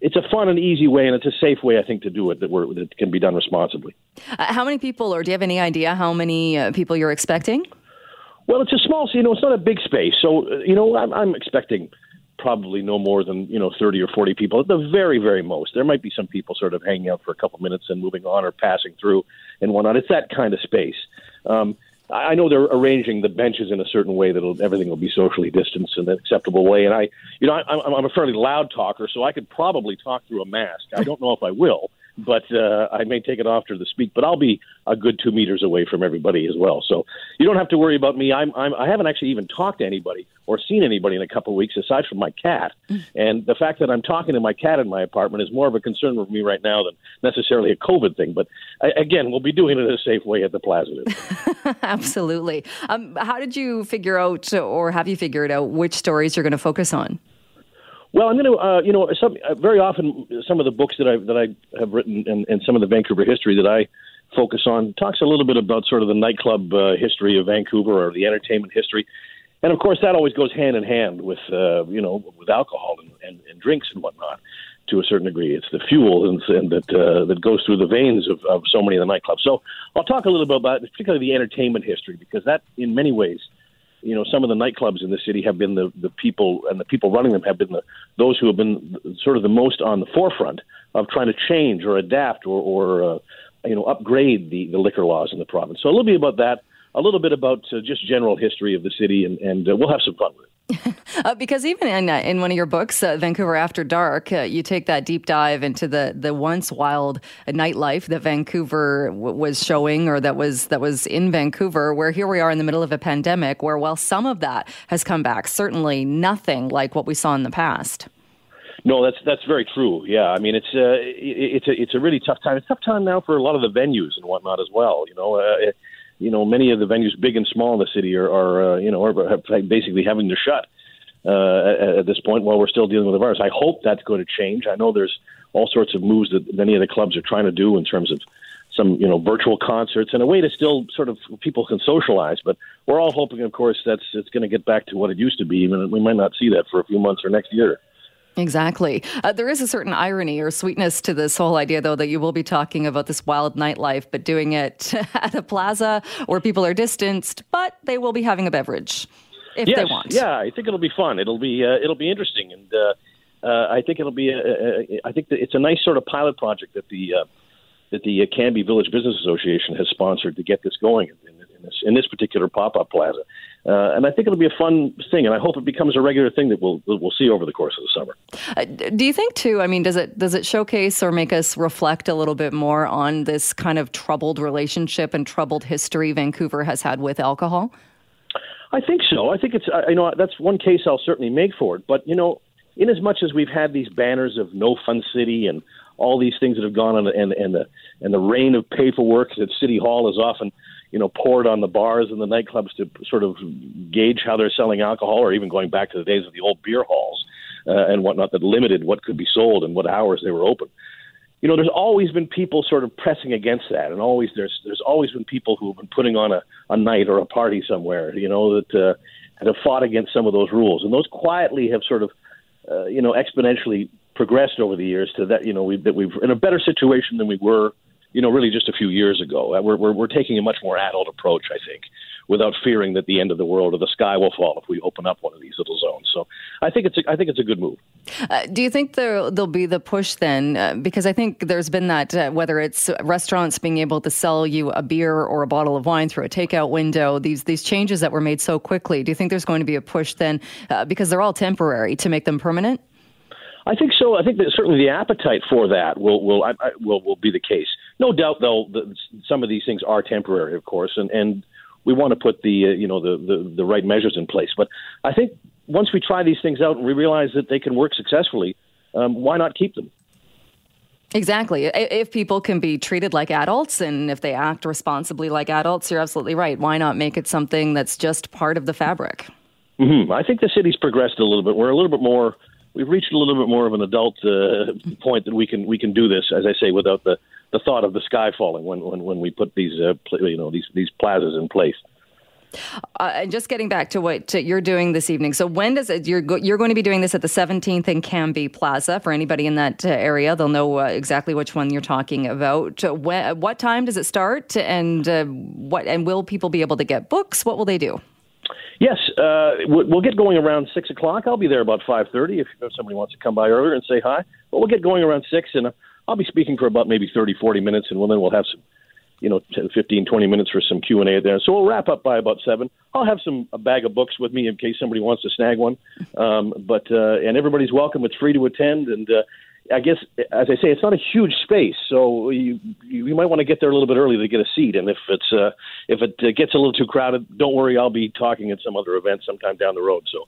it's a fun and easy way, and it's a safe way, I think, to do it that we're, that can be done responsibly. Uh, how many people, or do you have any idea how many uh, people you're expecting? Well, it's a small, you know, it's not a big space, so uh, you know, I'm, I'm expecting probably no more than you know 30 or 40 people at the very very most there might be some people sort of hanging out for a couple minutes and moving on or passing through and whatnot it's that kind of space um, I know they're arranging the benches in a certain way that everything will be socially distanced in an acceptable way. And I, you know, I, I'm a fairly loud talker, so I could probably talk through a mask. I don't know if I will, but uh, I may take it off to the speak. But I'll be a good two meters away from everybody as well. So you don't have to worry about me. I'm, I'm I haven't actually even talked to anybody or seen anybody in a couple of weeks aside from my cat. And the fact that I'm talking to my cat in my apartment is more of a concern for me right now than necessarily a COVID thing. But again, we'll be doing it in a safe way at the plaza. Absolutely. Um, how did you figure out, or have you figured out, which stories you're going to focus on? Well, I'm going to, uh, you know, some, uh, very often some of the books that I that I have written and, and some of the Vancouver history that I focus on talks a little bit about sort of the nightclub uh, history of Vancouver or the entertainment history, and of course that always goes hand in hand with uh, you know with alcohol and, and, and drinks and whatnot to a certain degree. It's the fuel and, and that uh, that goes through the veins of, of so many of the nightclubs. So I'll talk a little bit about particularly the entertainment history because that in many ways you know, some of the nightclubs in the city have been the, the people, and the people running them have been the, those who have been sort of the most on the forefront of trying to change or adapt or, or uh, you know, upgrade the, the liquor laws in the province. So a little bit about that, a little bit about uh, just general history of the city, and, and uh, we'll have some fun with it. uh, because even in, uh, in one of your books, uh, Vancouver After Dark, uh, you take that deep dive into the, the once wild nightlife that Vancouver w- was showing, or that was that was in Vancouver. Where here we are in the middle of a pandemic, where while some of that has come back, certainly nothing like what we saw in the past. No, that's that's very true. Yeah, I mean it's uh, it's a it's a really tough time. It's a tough time now for a lot of the venues and whatnot as well. You know, uh, it, you know, many of the venues, big and small in the city, are, are uh, you know, are basically having to shut uh, at, at this point while we're still dealing with the virus. I hope that's going to change. I know there's all sorts of moves that many of the clubs are trying to do in terms of some you know virtual concerts and a way to still sort of people can socialize. But we're all hoping, of course, that's it's going to get back to what it used to be. Even we might not see that for a few months or next year. Exactly. Uh, there is a certain irony or sweetness to this whole idea, though, that you will be talking about this wild nightlife, but doing it at a plaza where people are distanced, but they will be having a beverage if yes, they want. Yeah, I think it'll be fun. It'll be uh, it'll be interesting, and uh, uh I think it'll be. A, a, I think that it's a nice sort of pilot project that the uh, that the Cambie Village Business Association has sponsored to get this going in, this in this particular pop up plaza. Uh, and I think it'll be a fun thing, and I hope it becomes a regular thing that we'll that we'll see over the course of the summer. Uh, do you think too? I mean, does it does it showcase or make us reflect a little bit more on this kind of troubled relationship and troubled history Vancouver has had with alcohol? I think so. I think it's you know that's one case I'll certainly make for it. But you know, in as much as we've had these banners of no fun city and all these things that have gone on, and and the and the reign of paperwork at City Hall is often you know, poured on the bars and the nightclubs to sort of gauge how they're selling alcohol, or even going back to the days of the old beer halls uh, and whatnot that limited what could be sold and what hours they were open. You know, there's always been people sort of pressing against that, and always there's there's always been people who have been putting on a, a night or a party somewhere, you know, that uh, have fought against some of those rules, and those quietly have sort of, uh, you know, exponentially progressed over the years to that, you know, we, that we've in a better situation than we were you know, really just a few years ago. Uh, we're, we're, we're taking a much more adult approach, I think, without fearing that the end of the world or the sky will fall if we open up one of these little zones. So I think it's a, I think it's a good move. Uh, do you think there there'll be the push then? Uh, because I think there's been that uh, whether it's restaurants being able to sell you a beer or a bottle of wine through a takeout window, these these changes that were made so quickly. Do you think there's going to be a push then uh, because they're all temporary to make them permanent? I think so. I think that certainly the appetite for that will will I, I, will will be the case. No doubt, though, that some of these things are temporary, of course, and and we want to put the uh, you know the, the the right measures in place. But I think once we try these things out and we realize that they can work successfully, um, why not keep them? Exactly. If people can be treated like adults and if they act responsibly like adults, you're absolutely right. Why not make it something that's just part of the fabric? Mm-hmm. I think the city's progressed a little bit. We're a little bit more we've reached a little bit more of an adult uh, point that we can we can do this, as I say, without the, the thought of the sky falling when when, when we put these uh, pl- you know these these plazas in place. Uh, and just getting back to what you're doing this evening. So when does it? You're go, you're going to be doing this at the 17th and Cambie Plaza. For anybody in that uh, area, they'll know uh, exactly which one you're talking about. When, what time does it start? And uh, what? And will people be able to get books? What will they do? Yes, uh, we'll get going around six o'clock. I'll be there about five thirty if somebody wants to come by earlier and say hi. But we'll get going around six, and I'll be speaking for about maybe thirty, forty minutes, and then we'll have some, you know, 10, 15, 20 minutes for some Q and A there. So we'll wrap up by about seven. I'll have some a bag of books with me in case somebody wants to snag one. Um, but uh, and everybody's welcome. It's free to attend, and uh, I guess, as I say, it's not a huge space, so you you might want to get there a little bit early to get a seat. And if it's uh, if it uh, gets a little too crowded, don't worry, I'll be talking at some other event sometime down the road. So.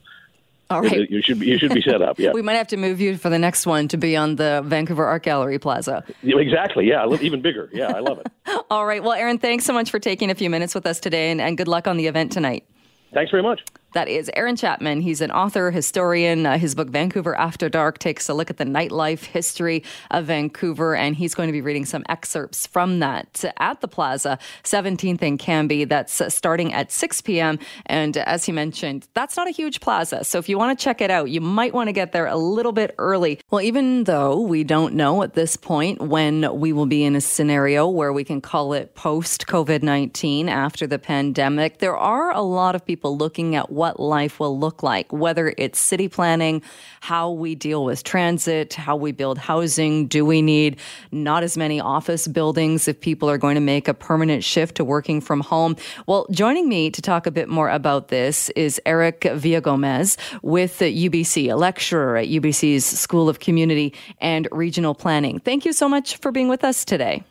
All right. You should be, you should be set up. Yeah. we might have to move you for the next one to be on the Vancouver Art Gallery Plaza. Exactly. Yeah. Even bigger. Yeah. I love it. All right. Well, Aaron, thanks so much for taking a few minutes with us today, and, and good luck on the event tonight. Thanks very much. That is Aaron Chapman. He's an author, historian. Uh, his book, Vancouver After Dark, takes a look at the nightlife history of Vancouver, and he's going to be reading some excerpts from that at the Plaza, 17th and Cambie. That's uh, starting at 6 p.m. And as he mentioned, that's not a huge plaza. So if you want to check it out, you might want to get there a little bit early. Well, even though we don't know at this point when we will be in a scenario where we can call it post COVID 19 after the pandemic, there are a lot of people looking at what what life will look like, whether it's city planning, how we deal with transit, how we build housing. Do we need not as many office buildings if people are going to make a permanent shift to working from home? Well, joining me to talk a bit more about this is Erick Villagomez with UBC, a lecturer at UBC's School of Community and Regional Planning. Thank you so much for being with us today.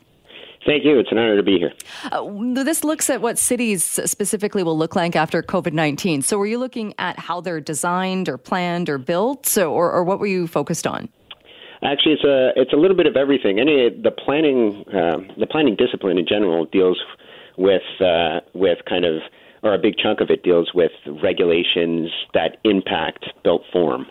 Thank you. It's an honor to be here. Uh, this looks at what cities specifically will look like after COVID 19. So, were you looking at how they're designed or planned or built, or, or what were you focused on? Actually, it's a it's a little bit of everything. Any the planning uh, the planning discipline in general deals with uh, with kind of or a big chunk of it deals with regulations that impact built form.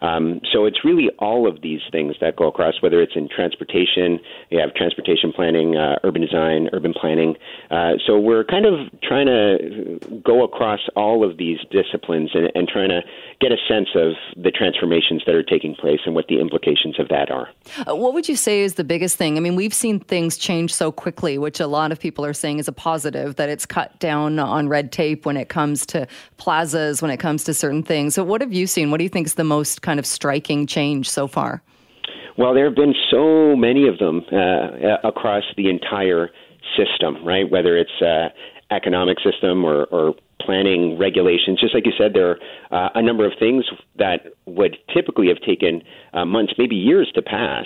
Um, so it's really all of these things that go across, whether it's in transportation, you have transportation planning, uh, urban design, urban planning. Uh, so we're kind of trying to go across all of these disciplines and, and trying to get a sense of the transformations that are taking place and what the implications of that are. Uh, what would you say is the biggest thing? I mean, we've seen things change so quickly, which a lot of people are saying is a positive, that it's cut down on red tape when it comes to plazas, when it comes to certain things. So, what have you seen? What do you think is the most kind of striking change so far? Well, there have been so many of them uh, across the entire system, right? Whether it's uh, economic system or, or planning regulations. Just like you said, there are uh, a number of things that would typically have taken uh, months, maybe years to pass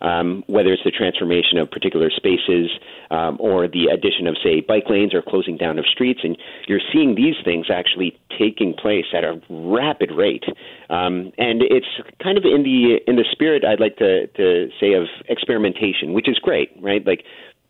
um, whether it's the transformation of particular spaces um, or the addition of, say, bike lanes or closing down of streets. And you're seeing these things actually taking place at a rapid rate. Um, and it's kind of in the in the spirit I'd like to, to say of experimentation, which is great, right? Like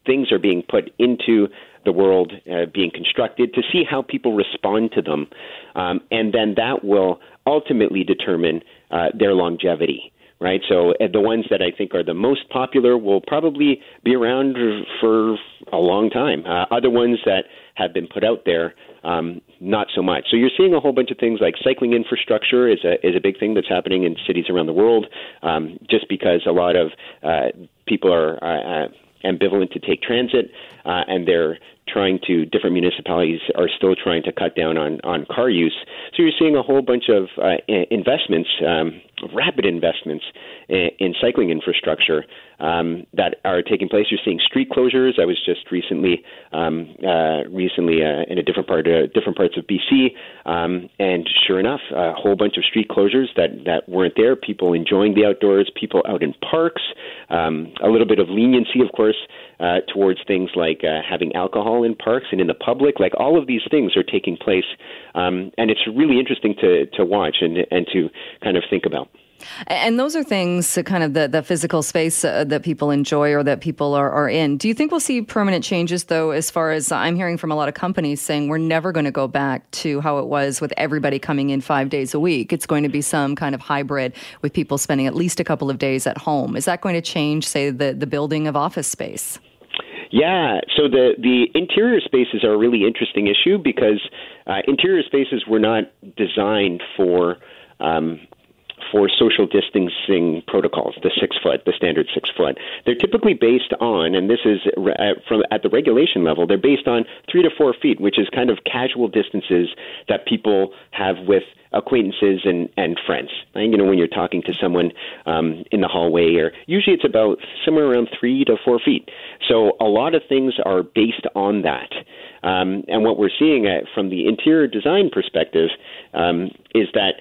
things are being put into the world uh, being constructed to see how people respond to them, um, and then that will ultimately determine uh, their longevity right? So uh, the ones that I think are the most popular will probably be around for a long time. Uh, other ones that have been put out there, um, not so much. So you're seeing a whole bunch of things like cycling infrastructure is a is a big thing that's happening in cities around the world, um, just because a lot of uh, people are. Uh, ambivalent to take transit, uh, and they're trying to different municipalities are still trying to cut down on on car use. So you're seeing a whole bunch of uh, investments, um, rapid investments in, in cycling infrastructure um, that are taking place. You're seeing street closures. I was just recently um, uh, recently uh, in a different part uh, different parts of BC, um, and sure enough, a whole bunch of street closures that that weren't there. People enjoying the outdoors, people out in parks. Um, a little bit of leniency, of course, uh, towards things like uh, having alcohol in parks and in the public. Like all of these things are taking place, um, and it's really interesting to to watch and and to kind of think about. And those are things, kind of the, the physical space uh, that people enjoy or that people are, are in. Do you think we'll see permanent changes, though, as far as I'm hearing from a lot of companies saying we're never going to go back to how it was with everybody coming in five days a week? It's going to be some kind of hybrid with people spending at least a couple of days at home. Is that going to change, say, the, the building of office space? Yeah, so the the interior spaces are a really interesting issue because uh, interior spaces were not designed for um, for social distancing protocols, the six foot, the standard six foot. They're typically based on, and this is from at the regulation level, they're based on three to four feet, which is kind of casual distances that people have with acquaintances and, and friends. And, you know, when you're talking to someone um, in the hallway, or usually it's about somewhere around three to four feet. So a lot of things are based on that. Um, and what we're seeing at, from the interior design perspective um, is that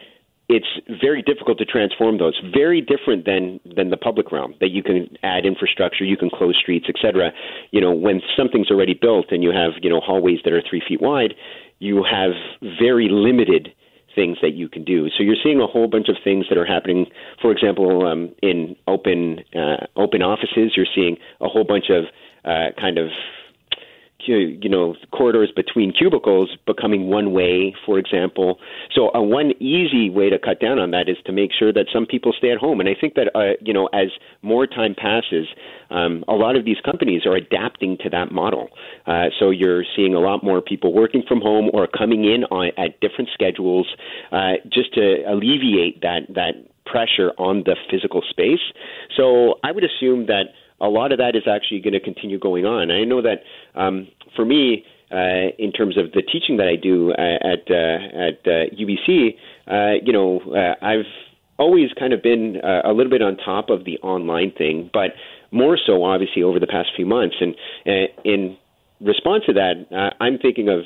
it's very difficult to transform those. Very different than than the public realm that you can add infrastructure, you can close streets, etc. You know, when something's already built and you have you know hallways that are three feet wide, you have very limited things that you can do. So you're seeing a whole bunch of things that are happening. For example, um, in open uh, open offices, you're seeing a whole bunch of uh, kind of you know corridors between cubicles becoming one way, for example. So one easy way to cut down on that is to make sure that some people stay at home. And I think that uh, you know as more time passes, um, a lot of these companies are adapting to that model. Uh, so you're seeing a lot more people working from home or coming in on, at different schedules, uh, just to alleviate that that pressure on the physical space. So I would assume that a lot of that is actually going to continue going on. I know that um, for me, uh, in terms of the teaching that I do uh, at uh, at UBC, uh, you know, I've always kind of been a little bit on top of the online thing, but more so obviously over the past few months. And in response to that, I'm thinking of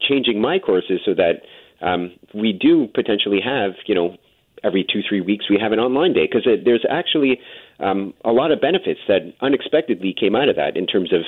changing my courses so that um, we do potentially have, you know, every two three weeks we have an online day because there's actually um, a lot of benefits that unexpectedly came out of that in terms of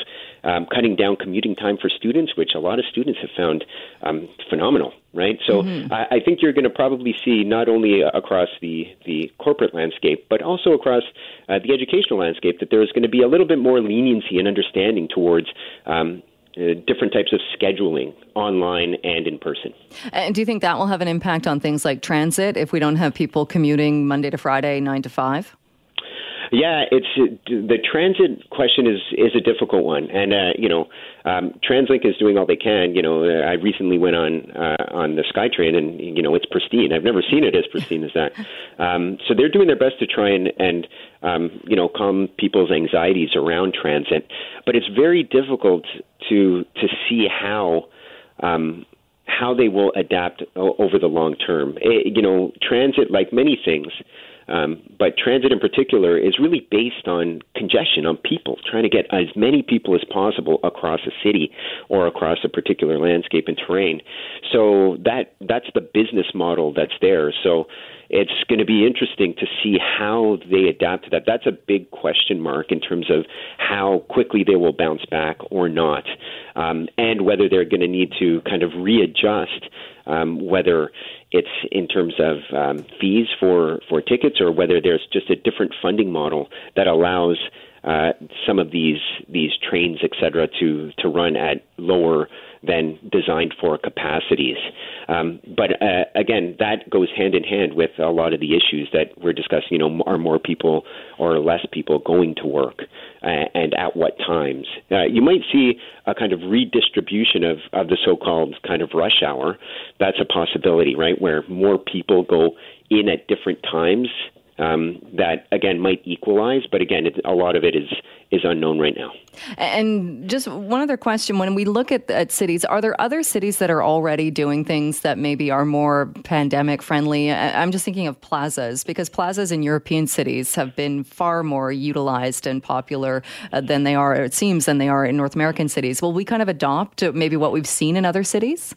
um, cutting down commuting time for students, which a lot of students have found um, phenomenal. Right, so mm-hmm. I, I think you're going to probably see not only across the the corporate landscape, but also across uh, the educational landscape that there's going to be a little bit more leniency and understanding towards um, uh, different types of scheduling online and in person. And do you think that will have an impact on things like transit if we don't have people commuting Monday to Friday, nine to five? Yeah, it's the transit question is is a difficult one, and uh, you know, um, TransLink is doing all they can. You know, I recently went on uh, on the SkyTrain, and you know, it's pristine. I've never seen it as pristine as that. Um, so they're doing their best to try and and um, you know calm people's anxieties around transit, but it's very difficult to to see how. Um, how they will adapt over the long term. It, you know, transit, like many things, um, but transit in particular is really based on congestion, on people, trying to get as many people as possible across a city or across a particular landscape and terrain. So that that's the business model that's there. So it's going to be interesting to see how they adapt to that. That's a big question mark in terms of how quickly they will bounce back or not, um, and whether they're going to need to kind of readjust um, whether it's in terms of um, fees for, for tickets or whether there's just a different funding model that allows uh, some of these these trains, et cetera, to to run at lower than designed for capacities. Um, but uh, again, that goes hand in hand with a lot of the issues that we're discussing. You know, are more people or less people going to work, uh, and at what times? Uh, you might see a kind of redistribution of of the so-called kind of rush hour. That's a possibility, right? Where more people go in at different times um, that again might equalize, but again, it, a lot of it is is unknown right now. And just one other question: When we look at, at cities, are there other cities that are already doing things that maybe are more pandemic friendly? I'm just thinking of plazas because plazas in European cities have been far more utilized and popular uh, than they are, it seems, than they are in North American cities. Will we kind of adopt maybe what we've seen in other cities?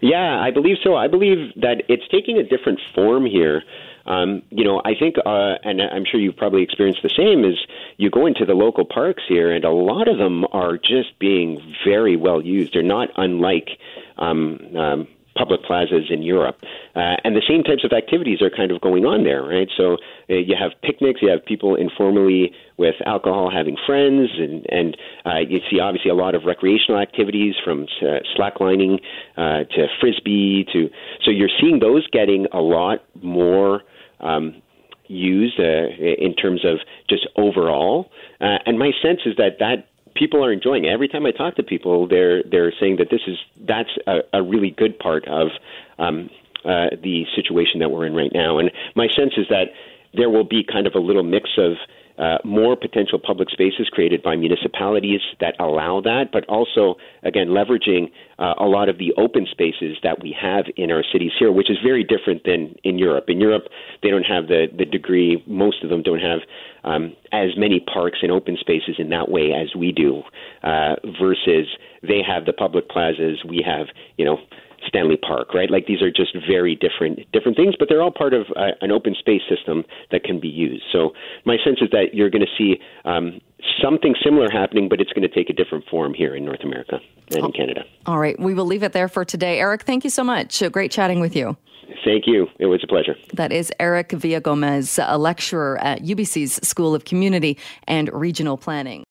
Yeah, I believe so. I believe that it's taking a different form here. Um, you know, I think, uh, and I'm sure you've probably experienced the same, is you go into the local parks here, and a lot of them are just being very well used. They're not unlike um, um, public plazas in Europe. Uh, and the same types of activities are kind of going on there, right? So uh, you have picnics, you have people informally with alcohol having friends, and, and uh, you see obviously a lot of recreational activities from uh, slacklining uh, to frisbee to. So you're seeing those getting a lot more um, used uh, in terms of just overall. Uh, and my sense is that that people are enjoying it. Every time I talk to people, they're they're saying that this is that's a, a really good part of um, uh, the situation that we're in right now. And my sense is that there will be kind of a little mix of uh, more potential public spaces created by municipalities that allow that, but also, again, leveraging uh, a lot of the open spaces that we have in our cities here, which is very different than in Europe. In Europe, they don't have the, the degree, most of them don't have um, as many parks and open spaces in that way as we do, uh, versus they have the public plazas, we have, you know, Stanley Park, right? Like these are just very different different things, but they're all part of uh, an open space system that can be used. So my sense is that you're going to see um, something similar happening, but it's going to take a different form here in North America and in Canada. All right, we will leave it there for today. Erick, thank you so much. Great chatting with you. Thank you. It was a pleasure. That is Erick Villagomez, a lecturer at UBC's School of Community and Regional Planning.